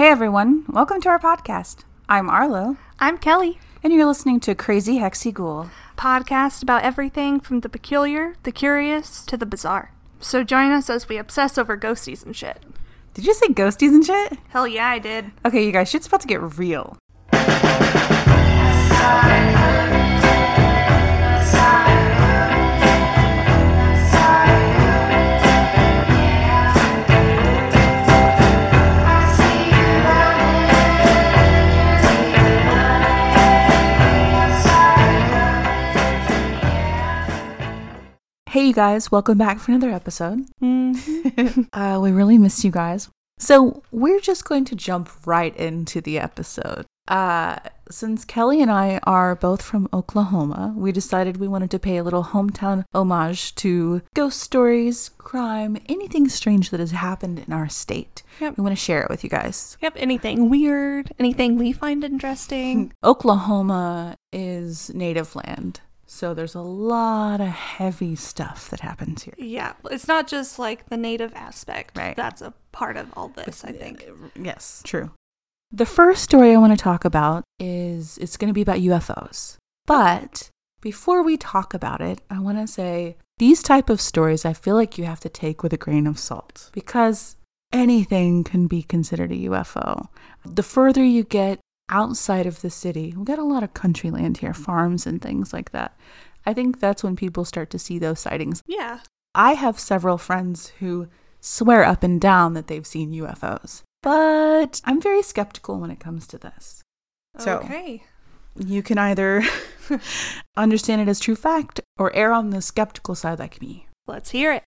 Hey everyone, welcome to our podcast. I'm Arlo, I'm Kelly. and you're listening to Crazy Hexy Ghoul. Podcast about everything from the peculiar, the curious, to the bizarre. So join us as we obsess over ghosties and shit. Did you say ghosties and shit? Hell yeah, I did. Okay, you guys, shit's about to get real. Hey, you guys, welcome back for another episode. uh, we really missed you guys. So, we're just going to jump right into the episode. Uh, since Kelly and I are both from Oklahoma, we decided we wanted to pay a little hometown homage to ghost stories, crime, anything strange that has happened in our state. Yep. We want to share it with you guys. Yep, anything weird, anything we find interesting. Oklahoma is native land, so there's a lot of heavy stuff that happens here. yeah, it's not just like the native aspect. Right. That's a part of all this, I think. Uh, yes, true. The first story I want to talk about is it's going to be about UFOs. But before we talk about it, I want to say these type of stories I feel like you have to take with a grain of salt because anything can be considered a UFO. The further you get outside of the city, We've got a lot of country land here, farms and things like that. I think that's when people start to see those sightings. Yeah. I have several friends who swear up and down that they've seen UFOs, but I'm very skeptical when it comes to this. So okay. you can either understand it as true fact or err on the skeptical side like me. Let's hear it.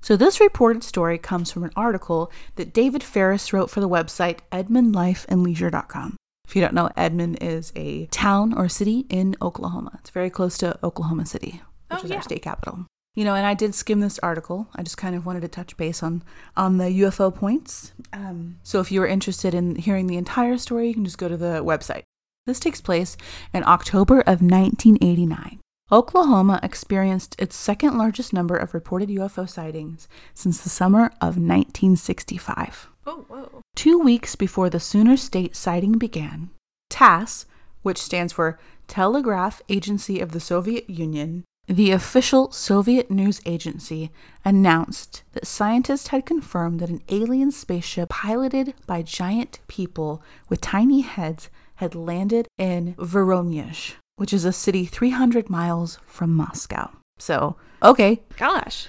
So this reported story comes from an article that David Ferris wrote for the website edmondlifeandleisure.com. If you don't know, Edmond is a town or city in Oklahoma. It's very close to Oklahoma City, which Oh, is yeah. our state capital. You know, and I did skim this article. I just kind of wanted to touch base on on the UFO points. Um, so if you are interested in hearing the entire story, you can just go to the website. This takes place in October of 1989. Oklahoma experienced its second largest number of reported UFO sightings since the summer of 1965. Oh, whoa. Two weeks before the Sooner State sighting began, TASS, which stands for Telegraph Agency of the Soviet Union, the official Soviet news agency, announced that scientists had confirmed that an alien spaceship piloted by giant people with tiny heads had landed in Voronezh, which is a city 300 miles from Moscow. So, okay, Gosh.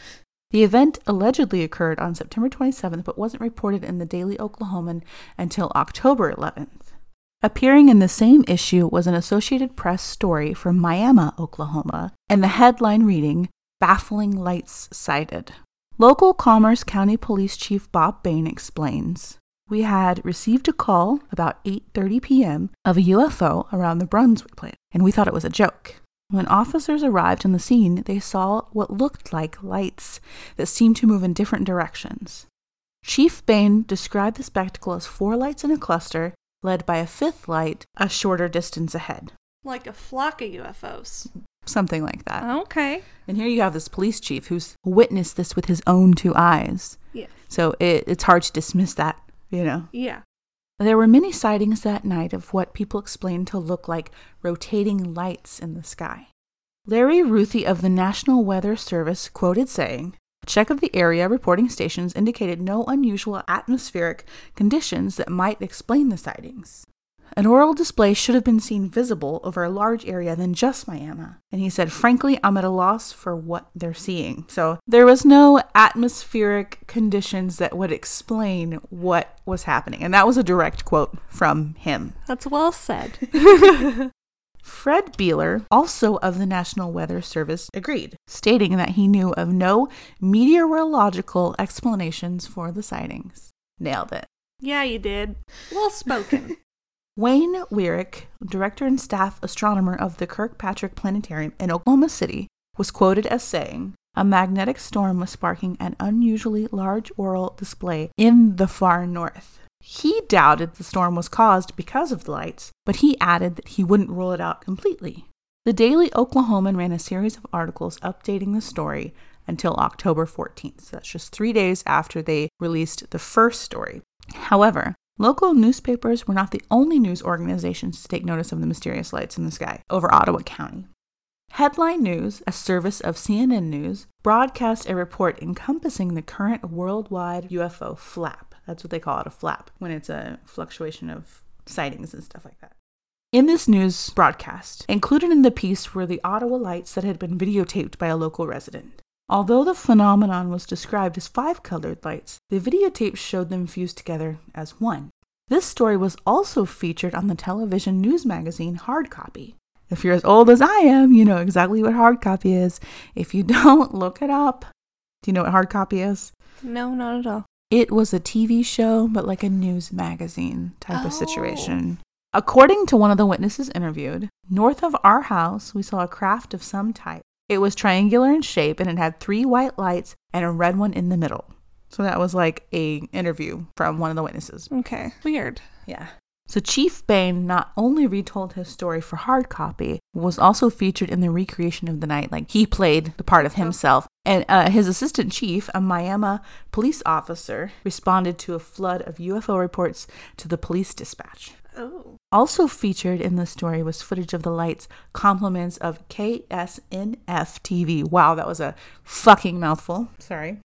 The event allegedly occurred on September 27th, but wasn't reported in the Daily Oklahoman until October 11th. Appearing in the same issue was an Associated Press story from Miami, Oklahoma, and the headline reading Baffling Lights Sighted. Local Commerce County Police Chief Bob Bain explains, "We had received a call about 8:30 p.m. of a UFO around the Brunswick plant, and we thought it was a joke. When officers arrived on the scene, they saw what looked like lights that seemed to move in different directions. Chief Bain described the spectacle as four lights in a cluster, led by a fifth light a shorter distance ahead. Like a flock of UFOs. Something like that. Okay. And here you have this police chief who's witnessed this with his own two eyes. Yeah. So it, it's hard to dismiss that, you know. Yeah. There were many sightings that night of what people explained to look like rotating lights in the sky. Larry Ruthie of the National Weather Service quoted saying, A check of the area reporting stations indicated no unusual atmospheric conditions that might explain the sightings. An auroral display should have been seen visible over a large area than just Miami. And he said, frankly, I'm at a loss for what they're seeing. So there was no atmospheric conditions that would explain what was happening. And that was a direct quote from him. That's well said. Fred Beeler, also of the National Weather Service, agreed, stating that he knew of no meteorological explanations for the sightings. Nailed it. yeah, you did. Well spoken. Wayne Wyrick, director and staff astronomer of the Kirkpatrick Planetarium in Oklahoma City, was quoted as saying, A magnetic storm was sparking an unusually large auroral display in the far north. He doubted the storm was caused because of the lights, but he added that he wouldn't rule it out completely. The Daily Oklahoman ran a series of articles updating the story until October 14th. So that's just three days after they released the first story. However, Local newspapers were not the only news organizations to take notice of the mysterious lights in the sky over Ottawa County. Headline News, a service of CNN News, broadcast a report encompassing the current worldwide UFO flap. That's what they call it a flap when it's a fluctuation of sightings and stuff like that. In this news broadcast, included in the piece were the Ottawa lights that had been videotaped by a local resident. Although the phenomenon was described as five colored lights, the videotape showed them fused together as one. This story was also featured on the television news magazine Hard Copy. If you're as old as I am, you know exactly what hard copy is. If you don't, look it up. Do you know what hard copy is? No, not at all. It was a TV show, but like a news magazine type Oh. of situation. According to one of the witnesses interviewed, north of our house, we saw a craft of some type. It was triangular in shape and it had three white lights and a red one in the middle. So that was like a interview from one of the witnesses. Okay. Weird. Yeah. So Chief Bain not only retold his story for hard copy, was also featured in the recreation of the night. Like he played the part of himself, and uh, his assistant chief, a Miami police officer, responded to a flood of UFO reports to the police dispatch. Oh. Also featured in the story was footage of the lights, compliments of KSNF TV. Wow, that was a fucking mouthful. Sorry.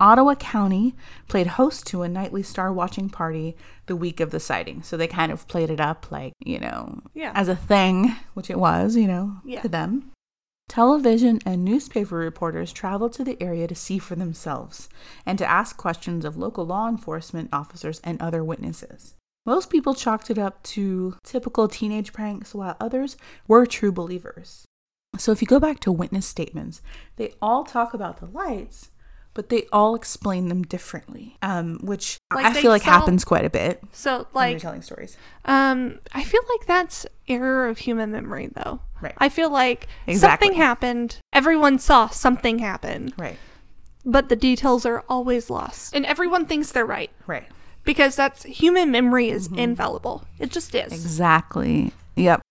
Ottawa County played host to a nightly star watching party the week of the sighting. So they kind of played it up like, you know, Yeah. as a thing, which it was, you know, Yeah. to them. Television and newspaper reporters traveled to the area to see for themselves and to ask questions of local law enforcement officers and other witnesses. Most people chalked it up to typical teenage pranks, while others were true believers. So if you go back to witness statements, they all talk about the lights, but they all explain them differently, um, which Like I feel like happens quite a bit So when you're like telling stories. um I feel like that's error of human memory though. Right. I feel like Exactly. something happened, everyone saw something happen, Right, but the details are always lost. And everyone thinks they're right right. Because that's human memory is Mm-hmm. infallible. It just is. Exactly. Yep.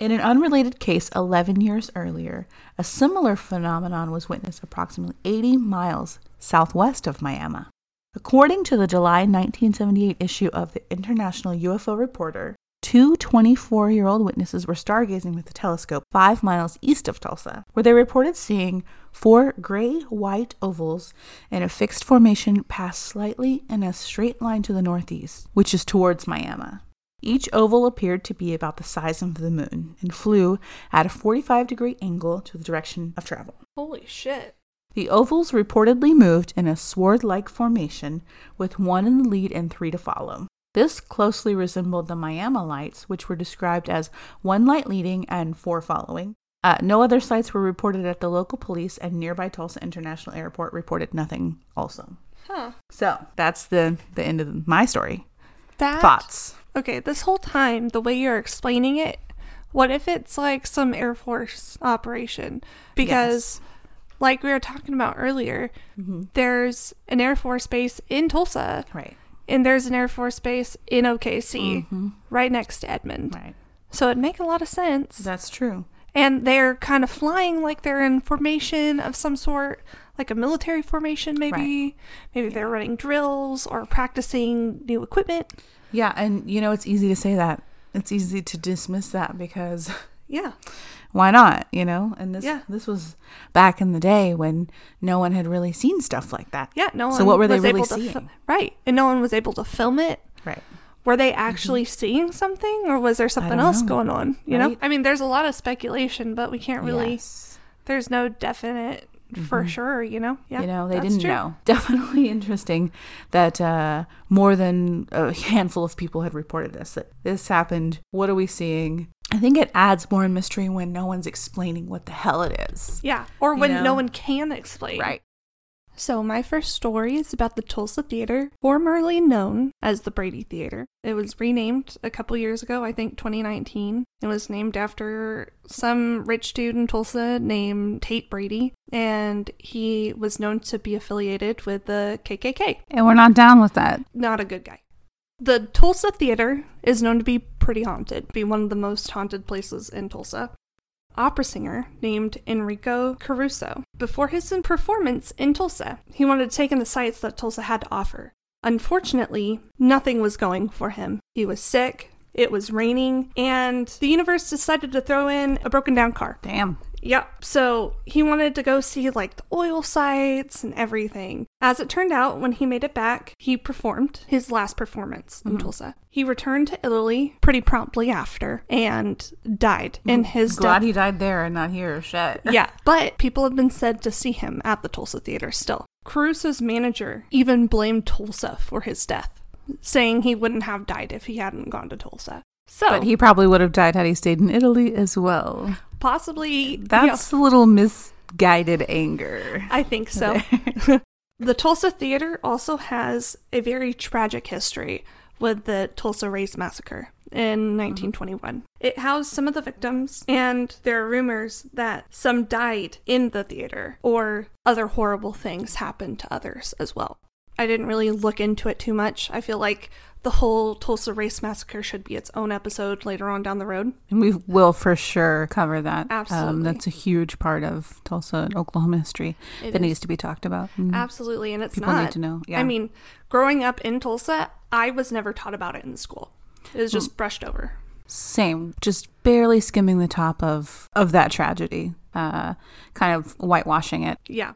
In an unrelated case 11 years earlier, a similar phenomenon was witnessed approximately 80 miles southwest of Miami. According to the July 1978 issue of the International UFO Reporter, two 24 year old witnesses were stargazing with a telescope five miles east of Tulsa, where they reported seeing four gray white ovals in a fixed formation pass slightly in a straight line to the northeast, which is towards Miami. Each oval appeared to be about the size of the moon and flew at a 45 degree angle to the direction of travel. Holy shit. The ovals reportedly moved in a sword like formation, with one in the lead and three to follow. This closely resembled the Miami lights, which were described as one light leading and four following. Uh, no other sights were reported at the local police, and nearby Tulsa International Airport reported nothing also. Huh. So that's the, the end of my story. That Thoughts? Okay, this whole time, the way you're explaining it, what if it's like some Air Force operation? Because, like we were talking about earlier, Mm-hmm. there's an Air Force base in Tulsa, Right. And there's an Air Force base in OKC, right next to Edmond. Mm-hmm. Right. So it'd make a lot of sense. That's true. and they're kind of flying like they're in formation of some sort, like a military formation, maybe. Maybe they're running drills or practicing new equipment. Yeah, and you know, it's easy to say that. It's easy to dismiss that because Yeah. why not, you know? And this Yeah. this was back in the day when no one had really seen stuff like that. Yeah, no one. So what were they really seeing? fil- right, and no one was able to film it. Right. Were they actually seeing something, or was there something else know. going on? You know, I mean, there's a lot of speculation, but we can't really. Yes. There's no definite for sure. You know, yeah, you know, they didn't true. know. Definitely interesting that uh, more than a handful of people had reported this. That this happened. What are we seeing? I think it adds more mystery when no one's explaining what the hell it is. Yeah, or You when know? no one can explain. Right. So, my first story is about the Tulsa Theater, formerly known as the Brady Theater. It was renamed a couple years ago, I think 2019. It was named after some rich dude in Tulsa named Tate Brady, and he was known to be affiliated with the KKK. And we're not down with that. Not a good guy. The Tulsa Theater is known to be pretty haunted, be one of the most haunted places in Tulsa opera singer named Enrico Caruso. Before his performance in Tulsa, he wanted to take in the sights that Tulsa had to offer. Unfortunately, nothing was going for him. He was sick, it was raining, and the universe decided to throw in a broken down car. Damn. Yep. So he wanted to go see like the oil sites and everything. As it turned out, when he made it back, he performed his last performance in mm-hmm. Tulsa. He returned to Italy pretty promptly after and died in mm-hmm. his Glad death. he died there and not here. Shit. Yeah, but people have been said to see him at the Tulsa Theater still. Caruso's manager even blamed Tulsa for his death, saying he wouldn't have died if he hadn't gone to Tulsa. So, But he probably would have died had he stayed in Italy as well. possibly That's a little misguided anger. I think so. the Tulsa Theater also has a very tragic history with the Tulsa Race Massacre in mm-hmm. 1921. It housed some of the victims, and there are rumors that some died in the theater or other horrible things happened to others as well. I didn't really look into it too much. I feel like the whole Tulsa Race Massacre should be its own episode later on down the road. And we will for sure cover that. Absolutely. Um, that's a huge part of Tulsa and Oklahoma history It that is. needs to be talked about. Mm. Absolutely, and it's People not. need to know, yeah. I mean, growing up in Tulsa, I was never taught about it in school. It was just brushed over. Same, just barely skimming the top of of that tragedy, uh, kind of whitewashing it. Yeah.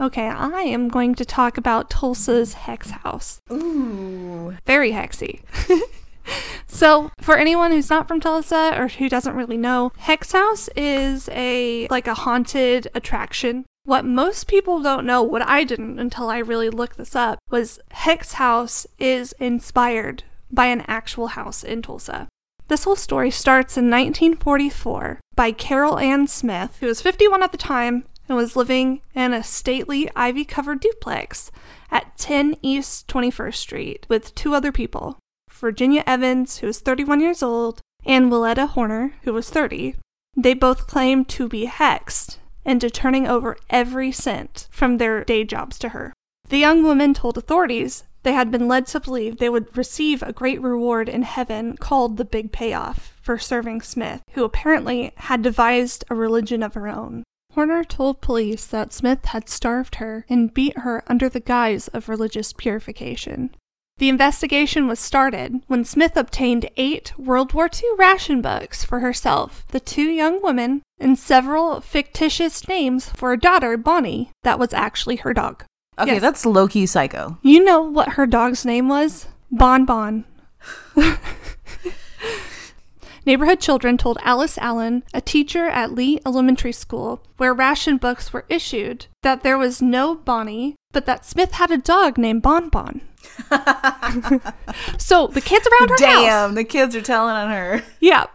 Okay, I am going to talk about Tulsa's Hex House. Ooh, Very hexy. so, for anyone who's not from Tulsa or who doesn't really know, Hex House is a like a haunted attraction. What most people don't know, what I didn't until I really looked this up, was Hex House is inspired by an actual house in Tulsa. This whole story starts in 1944 by Carol Ann Smith, who was 51 at the time and was living in a stately ivy covered duplex at 10 East 21st Street with two other people Virginia Evans, who was 31 years old, and Willetta Horner, who was 30. They both claimed to be hexed into turning over every cent from their day jobs to her. The young woman told authorities they had been led to believe they would receive a great reward in heaven called the Big Payoff for serving Smith, who apparently had devised a religion of her own. Horner told police that Smith had starved her and beat her under the guise of religious purification. The investigation was started when Smith obtained eight World War II ration books for herself, the two young women, and several fictitious names for a daughter, Bonnie, that was actually her dog. okay, Yes. that's low key psycho. You know what her dog's name was? Bon Bon. Neighborhood children told Alice Allen, a teacher at Lee Elementary School, where ration books were issued, that there was no Bonnie, but that Smith had a dog named Bon Bon. so the kids around her house, Damn, the kids are telling on her. yeah,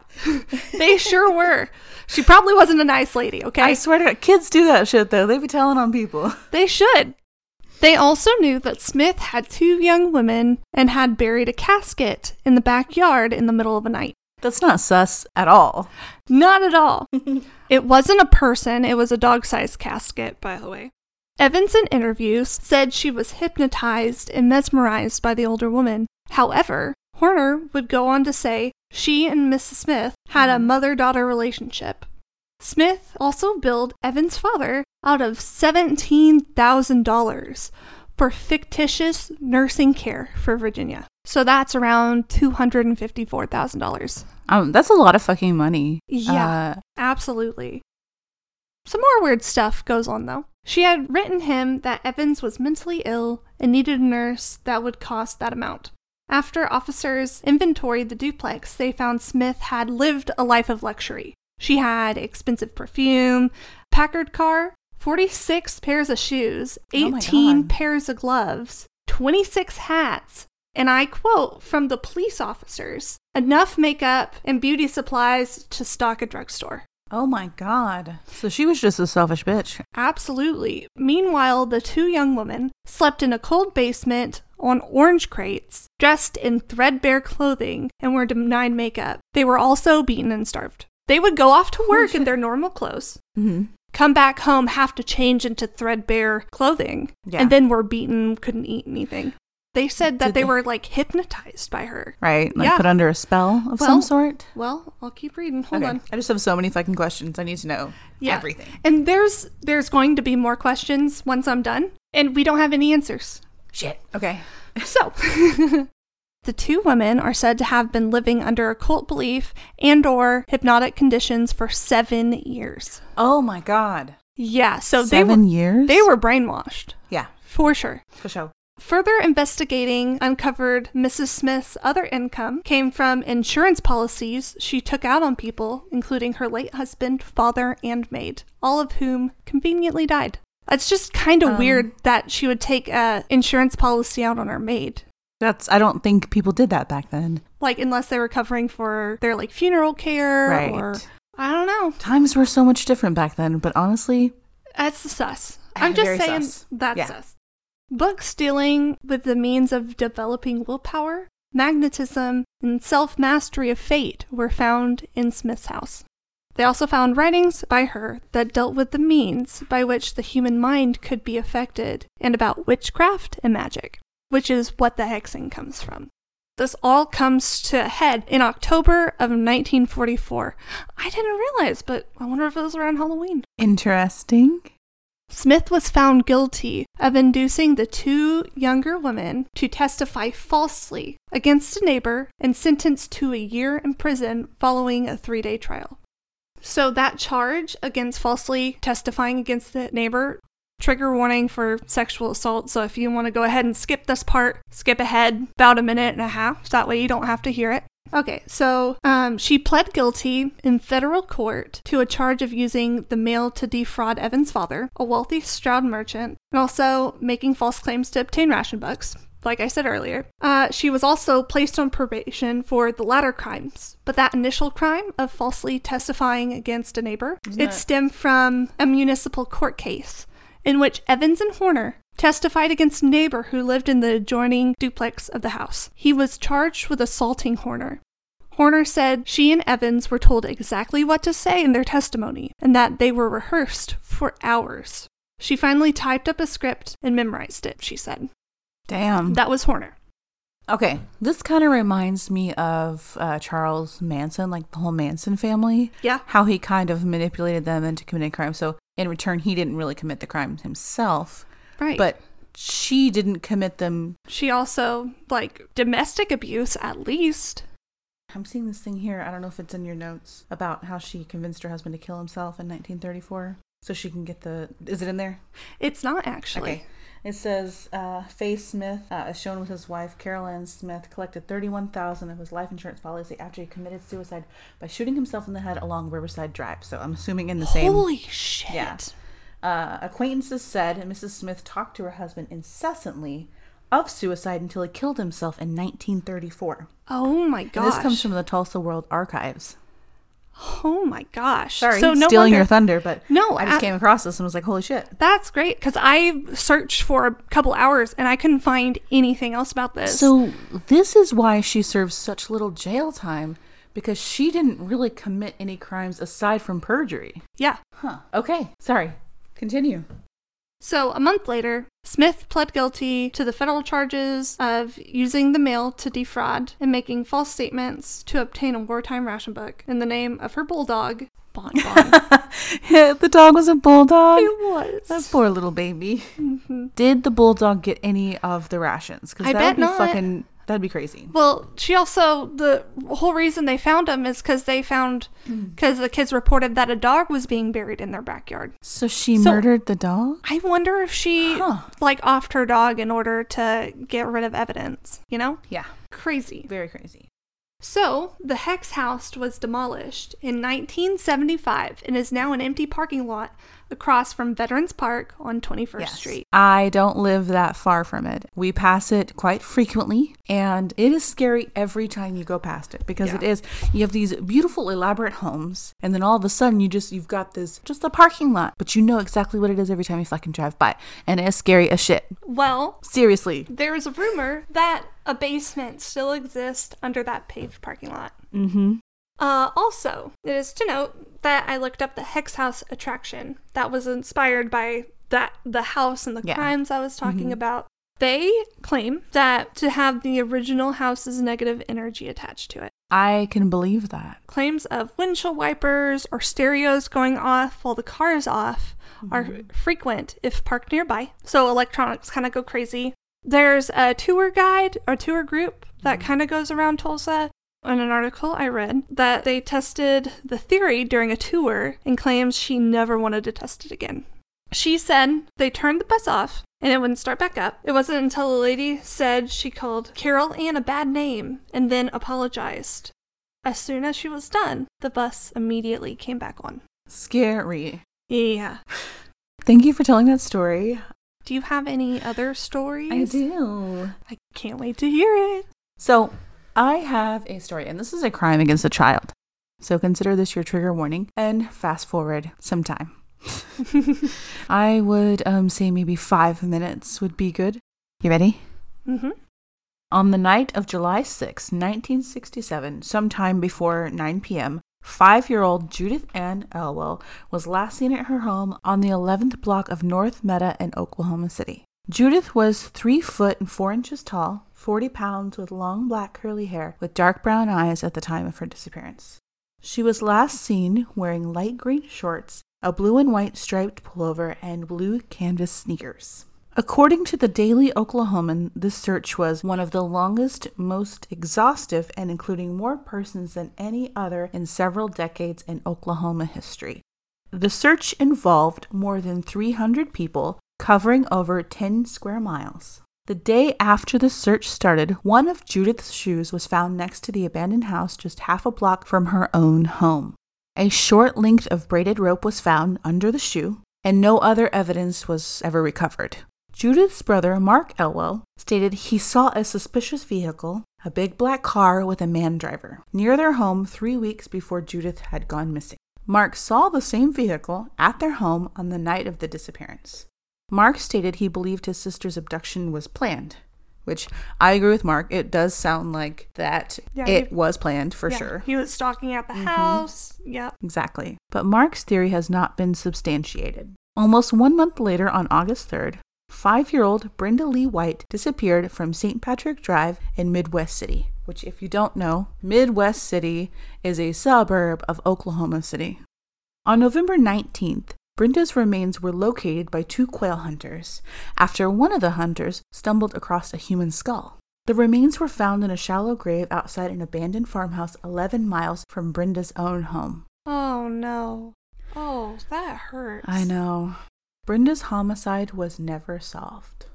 they sure were. She probably wasn't a nice lady, okay? I swear to God, kids do that shit though. They be telling on people. They should. They also knew that Smith had two young women and had buried a casket in the backyard in the middle of the night. That's not sus at all. Not at all. it wasn't a person, it was a dog sized casket, by the way. Evans, in interviews, said she was hypnotized and mesmerized by the older woman. However, Horner would go on to say she and Mrs. Smith had a mm. mother daughter relationship. Smith also billed Evans' father out of $17,000 for fictitious nursing care for Virginia. So that's around $254,000. Um, that's a lot of fucking money. Yeah. Uh, Absolutely. Some more weird stuff goes on though. She had written him that Evans was mentally ill and needed a nurse that would cost that amount. After officers inventoried the duplex, they found Smith had lived a life of luxury. She had expensive perfume, Packard car, 46 pairs of shoes, Oh 18 God. pairs of gloves, 26 hats, and I quote from the police officers enough makeup and beauty supplies to stock a drugstore. oh my god. So she was just a selfish bitch. Absolutely. Meanwhile, the two young women slept in a cold basement on orange crates, dressed in threadbare clothing, and were denied makeup. They were also beaten and starved. They would go off to work in their normal clothes, Mm-hmm. come back home, have to change into threadbare clothing, Yeah. and then were beaten, couldn't eat anything. They said that they, they- were like hypnotized by her. Right? Like Yeah. put under a spell of Well, some sort. Well, I'll keep reading. Hold okay. on. I just have so many fucking questions. I need to know Yeah. everything. And there's there's going to be more questions once I'm done, and we don't have any answers. Shit. Okay. So, the two women are said to have been living under occult belief and or hypnotic conditions for 7 years. Oh my god. Yeah, so Seven they were years? they were brainwashed Yeah, for sure. for sure. Further investigating uncovered Mrs. Smith's other income came from insurance policies she took out on people, including her late husband, father, and maid, all of whom conveniently died. It's just kind of Um, weird that she would take a insurance policy out on her maid. That's I don't think people did that back then. Like unless they were covering for their like funeral care Right. or I don't know. Times were so much different back then, but honestly, That's the sus. I'm just saying sus. that's Yeah. sus. Book stealing with the means of developing willpower, magnetism, and self mastery of fate were found in Smith's house. They also found writings by her that dealt with the means by which the human mind could be affected and about witchcraft and magic, which is what the hexing comes from. This all comes to a head in October of 1944. I didn't realize, but I wonder if it was around Halloween. interesting. Smith was found guilty of inducing the two younger women to testify falsely against a neighbor and sentenced to a year in prison following a three day trial. So, that charge against falsely testifying against the neighbor, trigger warning for sexual assault. So, if you want to go ahead and skip this part, skip ahead about a minute and a half. So that way you don't have to hear it. Okay, so um, she pled guilty in federal court to a charge of using the mail to defraud Evan's father, a wealthy Stroud merchant, and also making false claims to obtain ration books. Like I said earlier, uh, she was also placed on probation for the latter crimes. But that initial crime of falsely testifying against a neighbor, Isn't it that- stemmed from a municipal court case in which Evans and Horner testified against a neighbor who lived in the adjoining duplex of the house. He was charged with assaulting Horner. Horner said she and Evans were told exactly what to say in their testimony and that they were rehearsed for hours. She finally typed up a script and memorized it, she said. Damn. That was Horner. Okay, this kind of reminds me of uh, Charles Manson, like the whole Manson family. Yeah. How he kind of manipulated them into committing crimes. So in return, he didn't really commit the crimes himself, Right. but she didn't commit them. she also, like, domestic abuse at least. I'm seeing this thing here. I don't know if it's in your notes about how she convinced her husband to kill himself in 1934 so she can get the. Is it in there? It's not actually. Okay. It says uh, Faye Smith, uh, as shown with his wife Carolyn Smith, collected thirty-one thousand of his life insurance policy after he committed suicide by shooting himself in the head along Riverside Drive. So I'm assuming in the same. Holy shit. Yeah. Uh, acquaintances said Mrs. Smith talked to her husband incessantly of suicide until he killed himself in 1934. Oh my And gosh. this comes from the Tulsa World Archives. Oh my gosh. Sorry, so no stealing wonder- your thunder, but No, I just I- came across this and was like, holy shit. That's great because I searched for a couple hours and I couldn't find anything else about this. So this is why she serves such little jail time because she didn't really commit any crimes aside from perjury. yeah. Huh. Okay. Sorry. Continue. So a month later, Smith pled guilty to the federal charges of using the mail to defraud and making false statements to obtain a wartime ration book in the name of her bulldog, Bon Bon. yeah, the dog was a bulldog. it was. That poor little baby. Mm-hmm. Did the bulldog get any of the rations? Because that bet would be not. fucking. That'd be crazy. Well, she also the whole reason they found him is because they found hmm. because the kids reported that a dog was being buried in their backyard. So she So- murdered the dog. I wonder if she Huh. like offed her dog in order to get rid of evidence. You know, Yeah. crazy. Very crazy. So the Hex House was demolished in 1975 and is now an empty parking lot across from Veterans Park on 21st Street. I don't live that far from it. We pass it quite frequently, and it is scary every time you go past it because Yeah. it is. You have these beautiful, elaborate homes, and then all of a sudden you just you've got this just a parking lot, but you know exactly what it is every time you fucking drive by, and it's scary as shit. Well, Seriously. there is a rumor that a basement still exists under that paved parking lot. Mm-hmm. Uh, also, it is to note that I looked up the Hex House attraction that was inspired by that the house and the Yeah. crimes I was mm-hmm. talking about. They claim that to have the original house's negative energy attached to it. I can believe that. Claims of windshield wipers or stereos going off while the car is off are mm-hmm. frequent if parked nearby. So electronics kind of go crazy. There's a tour guide or tour group that mm-hmm. kind of goes around Tulsa. In an article I read, that they tested the theory during a tour and claims she never wanted to test it again. She said they turned the bus off and it wouldn't start back up. It wasn't until a lady said she called Carol Ann a bad name and then apologized. As soon as she was done, the bus immediately came back on. Scary. Yeah. Thank you for telling that story. Do you have any other stories? I do. I can't wait to hear it. So, I have a story, and this is a crime against a child. So, consider this your trigger warning and fast forward some time. I would um, say maybe five minutes would be good. You ready? Mm-hmm. On the night of July 6, 1967, sometime before 9 p.m., five year old Judith Ann Elwell was last seen at her home on the 11th block of North Meta in Oklahoma City. Judith was three foot and four inches tall, 40 pounds, with long black curly hair, with dark brown eyes at the time of her disappearance. She was last seen wearing light green shorts, a blue and white striped pullover, and blue canvas sneakers. According to the Daily Oklahoman, this search was one of the longest, most exhaustive, and including more persons than any other in several decades in Oklahoma history. The search involved more than 300 people covering over 10 square miles. The day after the search started, one of Judith's shoes was found next to the abandoned house just half a block from her own home. A short length of braided rope was found under the shoe, and no other evidence was ever recovered. Judith's brother, Mark Elwell, stated he saw a suspicious vehicle, a big black car with a man driver, near their home three weeks before Judith had gone missing. Mark saw the same vehicle at their home on the night of the disappearance. Mark stated he believed his sister's abduction was planned, which I agree with Mark. It does sound like that Yeah, it he- was planned for Yeah, sure. He was stalking out the Mhm. house. Yep. Exactly. But Mark's theory has not been substantiated. Almost one month later, on August 3rd, five year old Brenda Lee White disappeared from St. Patrick Drive in Midwest City, which, if you don't know, Midwest City is a suburb of Oklahoma City. On November 19th, Brenda's remains were located by two quail hunters after one of the hunters stumbled across a human skull. The remains were found in a shallow grave outside an abandoned farmhouse 11 miles from Brenda's own home. Oh no. Oh, that hurts. I know. Brenda's homicide was never solved.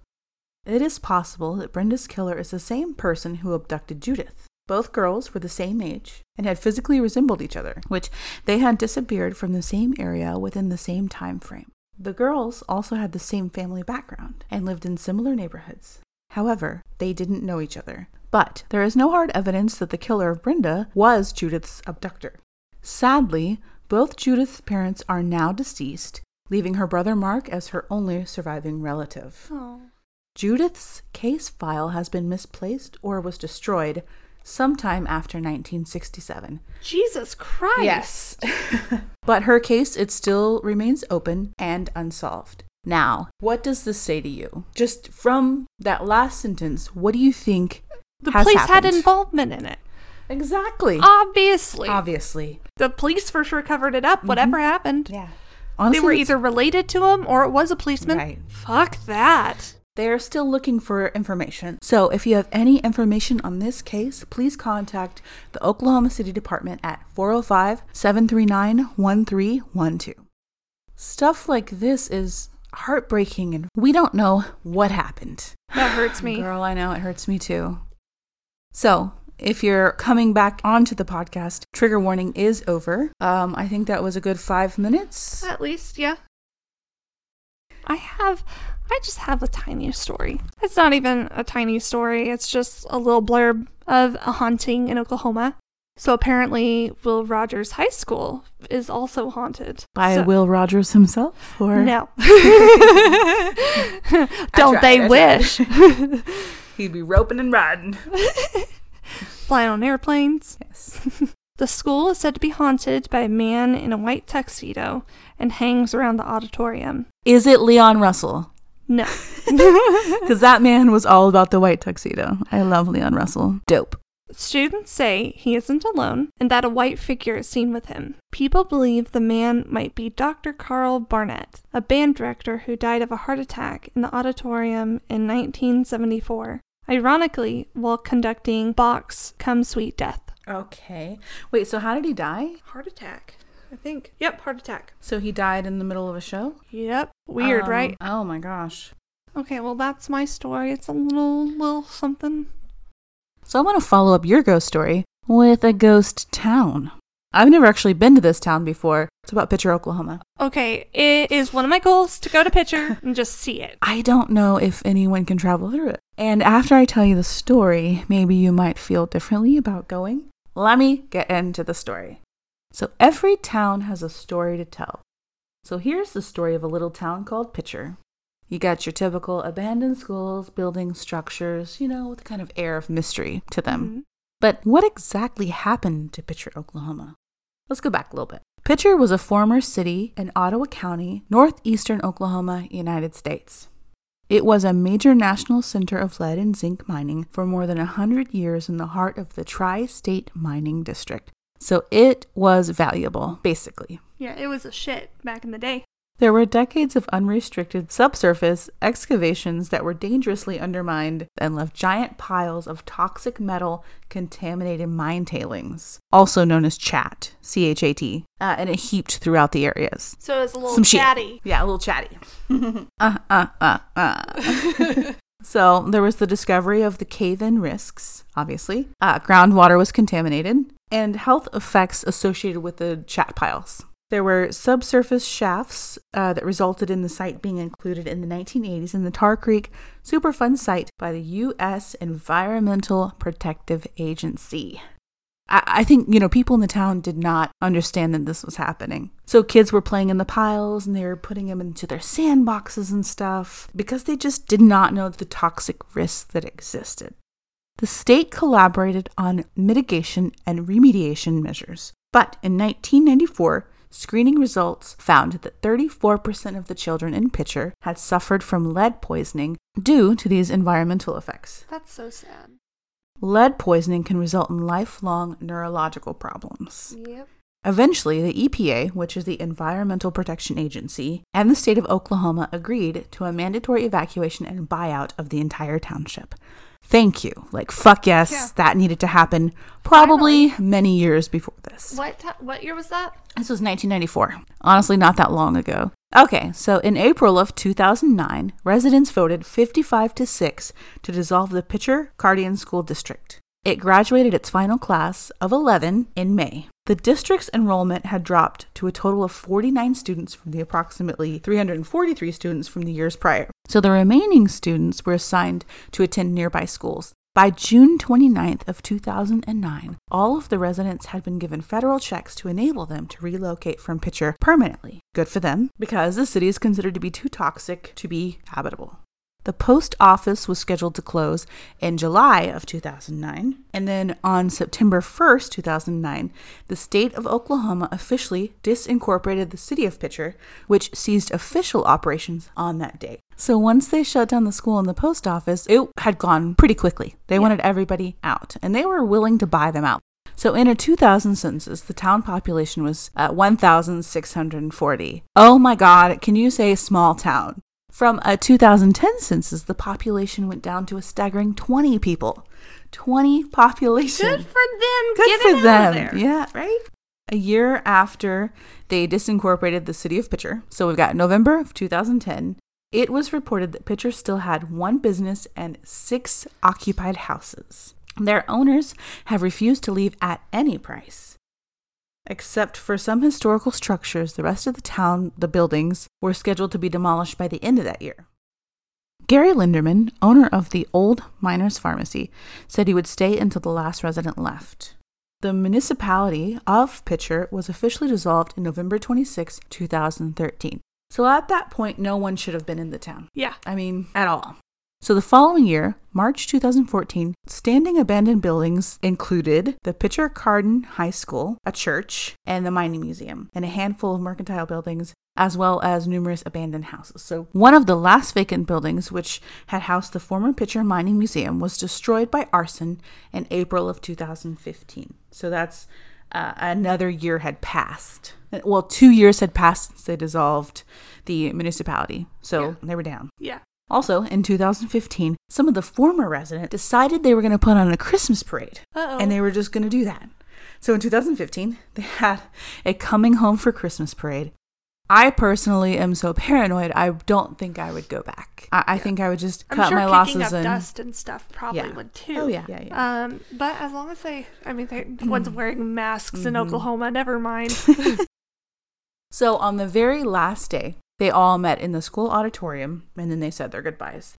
It is possible that Brenda's killer is the same person who abducted Judith. Both girls were the same age and had physically resembled each other, which they had disappeared from the same area within the same time frame. The girls also had the same family background and lived in similar neighborhoods. However, they didn't know each other. But there is no hard evidence that the killer of Brenda was Judith's abductor. Sadly, both Judith's parents are now deceased, leaving her brother Mark as her only surviving relative. Oh. Judith's case file has been misplaced or was destroyed sometime after 1967. Jesus Christ. Yes. but her case it still remains open and unsolved. Now, what does this say to you? Just from that last sentence, what do you think The police had involvement in it. Exactly. Obviously. Obviously. the police for sure covered it up, whatever mm-hmm. happened. Yeah. Honestly, They were either related to him or it was a policeman. Right. Fuck that. They are still looking for information. So if you have any information on this case, please contact the Oklahoma City Department at 405 739 1312. Stuff like this is heartbreaking and we don't know what happened. That hurts me. Girl, I know it hurts me too. So, if you're coming back onto the podcast, trigger warning is over. Um, I think that was a good five minutes. At least, yeah. I have, I just have a tiny story. It's not even a tiny story, it's just a little blurb of a haunting in Oklahoma. So apparently, Will Rogers High School is also haunted. By So- Will Rogers himself? Or No. Don't tried, they I wish? He'd be roping and riding. Flying on airplanes. Yes. The school is said to be haunted by a man in a white tuxedo and hangs around the auditorium. Is it Leon Russell? No. Because that man was all about the white tuxedo. I love Leon Russell. Dope. Students say he isn't alone and that a white figure is seen with him. People believe the man might be Dr. Carl Barnett, a band director who died of a heart attack in the auditorium in 1974, ironically, while conducting Bach's Come Sweet Death. Okay. Wait, so how did he die? Heart attack. I think. Yep, heart attack. So he died in the middle of a show? Yep. Weird, Um, right? Oh my gosh. Okay, well that's my story. It's a little little something. So I want to follow up your ghost story with a ghost town. I've never actually been to this town before. It's about Picher, Oklahoma. Okay, it is one of my goals to go to Picher and just see it. I don't know if anyone can travel through it. And after I tell you the story, maybe you might feel differently about going. Let me get into the story. So, every town has a story to tell. So, here's the story of a little town called Picher. You got your typical abandoned schools, building structures, you know, with a kind of air of mystery to them. Mhm. But what exactly happened to Picher, Oklahoma? Let's go back a little bit. Picher was a former city in Ottawa County, northeastern Oklahoma, United States. It was a major national center of lead and zinc mining for more than a 100 years in the heart of the Tri State Mining District. So it was valuable, basically. Yeah, it was a shit back in the day. There were decades of unrestricted subsurface excavations that were dangerously undermined and left giant piles of toxic metal contaminated mine tailings, also known as chat, C H A T, uh, and it heaped throughout the areas. So it was a little Some shit. chatty. Yeah, a little chatty. uh, uh, uh, uh. so there was the discovery of the cave in risks, obviously. Uh, groundwater was contaminated, and health effects associated with the chat piles. There were subsurface shafts uh, that resulted in the site being included in the 1980s in the Tar Creek Superfund site by the U.S. Environmental Protective Agency. I, I think, you know, people in the town did not understand that this was happening. So kids were playing in the piles and they were putting them into their sandboxes and stuff because they just did not know the toxic risks that existed. The state collaborated on mitigation and remediation measures. But in 1994, screening results found that 34% of the children in Picher had suffered from lead poisoning due to these environmental effects. That's so sad. Lead poisoning can result in lifelong neurological problems. Yep. Eventually, the EPA, which is the Environmental Protection Agency, and the state of Oklahoma agreed to a mandatory evacuation and buyout of the entire township. Thank you. Like, fuck yes, Yeah. that needed to happen probably many years before this. What ti what year was that? This was 1994. Honestly, not that long ago. Okay, so in April of 2009, residents voted 55 to 6 to dissolve the Picher Cardin School District. It graduated its final class of 11 in May. The district's enrollment had dropped to a total of 49 students from the approximately 343 students from the years prior. So the remaining students were assigned to attend nearby schools. By June 29th of 2009, all of the residents had been given federal checks to enable them to relocate from Picher permanently. Good for them, because the city is considered to be too toxic to be habitable. The post office was scheduled to close in July of 2009, and then on September 1st, 2009, the state of Oklahoma officially disincorporated the city of Picher, which ceased official operations on that day. So once they shut down the school and the post office, it had gone pretty quickly. They wanted everybody out, and they were willing to buy them out. So in a 2000 census, the town population was at 1,640. Oh my God, can you say small town? From a 2010 census, the population went down to a staggering 20 people. 20 population. Good for them. Good for out of them. there. Yeah, right? A year after they disincorporated the city of Picher, so we've got November of 2010, it was reported that Picher still had one business and six occupied houses. Their owners have refused to leave at any price. Except for some historical structures, the rest of the town, the buildings, were scheduled to be demolished by the end of that year. Gary Linderman, owner of the Old Miners Pharmacy, said he would stay until the last resident left. The municipality of Picher was officially dissolved in November 26, 2013. So at that point, no one should have been in the town. Yeah. I mean, at all. So the following year, March 2014, standing abandoned buildings included the Picher Cardin High School, a church, and the mining museum, and a handful of mercantile buildings as well as numerous abandoned houses. So, one of the last vacant buildings, which had housed the former Picher Mining Museum, was destroyed by arson in April of 2015. So, that's uh, another year had passed. Well, two years had passed since they dissolved the municipality. So, Yeah. they were down. Yeah. Also, in 2015, some of the former residents decided they were going to put on a Christmas parade Uh-oh. and they were just going to do that. So in 2015, they had a coming home for Christmas parade. I personally am so paranoid, I don't think I would go back. I, I think I would just cut sure my losses up and. dust and stuff probably Yeah. would too. Oh, yeah, yeah, yeah. Um, but as long as they, I mean, they, one's wearing masks in Mhm. Oklahoma. Never mind. So on the very last day, they all met in the school auditorium and then they said their goodbyes.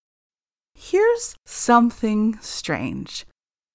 Here's something strange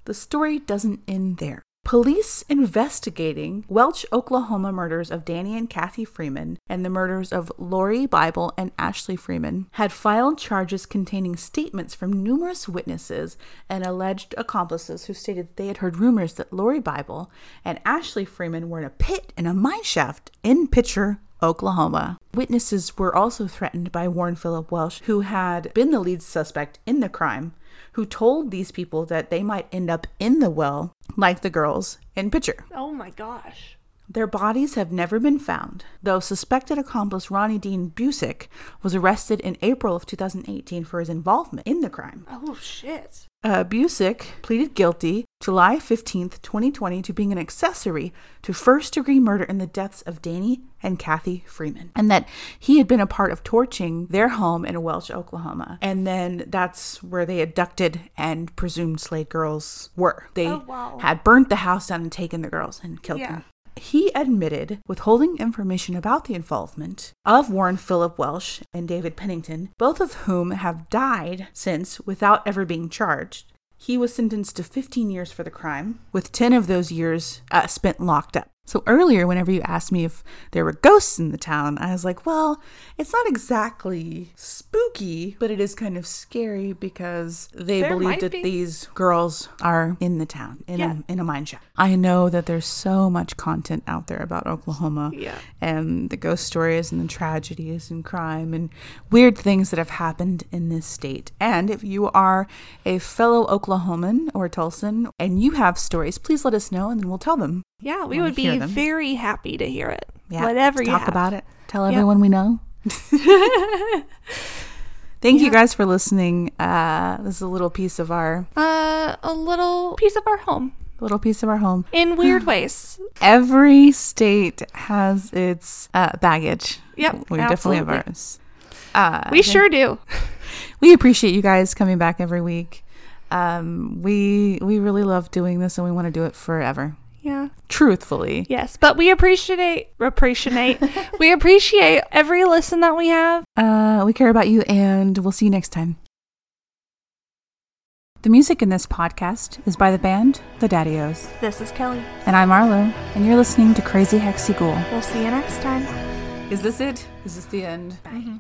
the story doesn't end there. Police investigating Welch, Oklahoma murders of Danny and Kathy Freeman and the murders of Lori Bible and Ashley Freeman had filed charges containing statements from numerous witnesses and alleged accomplices who stated they had heard rumors that Lori Bible and Ashley Freeman were in a pit in a mine shaft in Picher, Oklahoma. Witnesses were also threatened by Warren Philip Welch, who had been the lead suspect in the crime, who told these people that they might end up in the well like the girls in Picher. oh my gosh. Their bodies have never been found, though suspected accomplice Ronnie Dean Busick was arrested in April of 2018 for his involvement in the crime. Oh shit. Uh, Busick pleaded guilty July 15th, 2020, to being an accessory to first degree murder in the deaths of Danny and Kathy Freeman, and that he had been a part of torching their home in Welch, Oklahoma. And then that's where they abducted and presumed Slade girls were. They Oh, wow. had burnt the house down and taken the girls and killed Yeah. them. He admitted withholding information about the involvement of Warren Philip Welch and David Pennington, both of whom have died since without ever being charged. He was sentenced to 15 years for the crime, with 10 of those years uh, spent locked up. So earlier, whenever you asked me if there were ghosts in the town, I was like, well, it's not exactly spooky, but it is kind of scary because they There believe that be. these girls are in the town, in, Yeah. a, in a mine shaft. I know that there's so much content out there about Oklahoma Yeah. and the ghost stories and the tragedies and crime and weird things that have happened in this state. And if you are a fellow Oklahoman or Tulsan and you have stories, please let us know and then we'll tell them. Yeah, we would be them. very happy to hear it. Yeah, Whatever you talk have. about it. Tell Yeah. everyone we know. Thank you guys for listening. Uh, this is a little piece of our Uh, a little piece of our home little piece of our home. in weird ways. Every state has its uh, baggage. Yep, we definitely have ours. Uh, We sure do. we appreciate you guys coming back every week. Um, we we really love doing this, and we want to do it forever. Yeah. Truthfully, Yes, but we appreciate appreciate we appreciate every listen that we have. uh, we care about you, and we'll see you next time. The music in this podcast is by the band The Daddios, This is Kelly. and I'm Arlo, and you're listening to Crazy Hexy Ghoul. We'll see you next time. Is this it? Is this the end? Bye.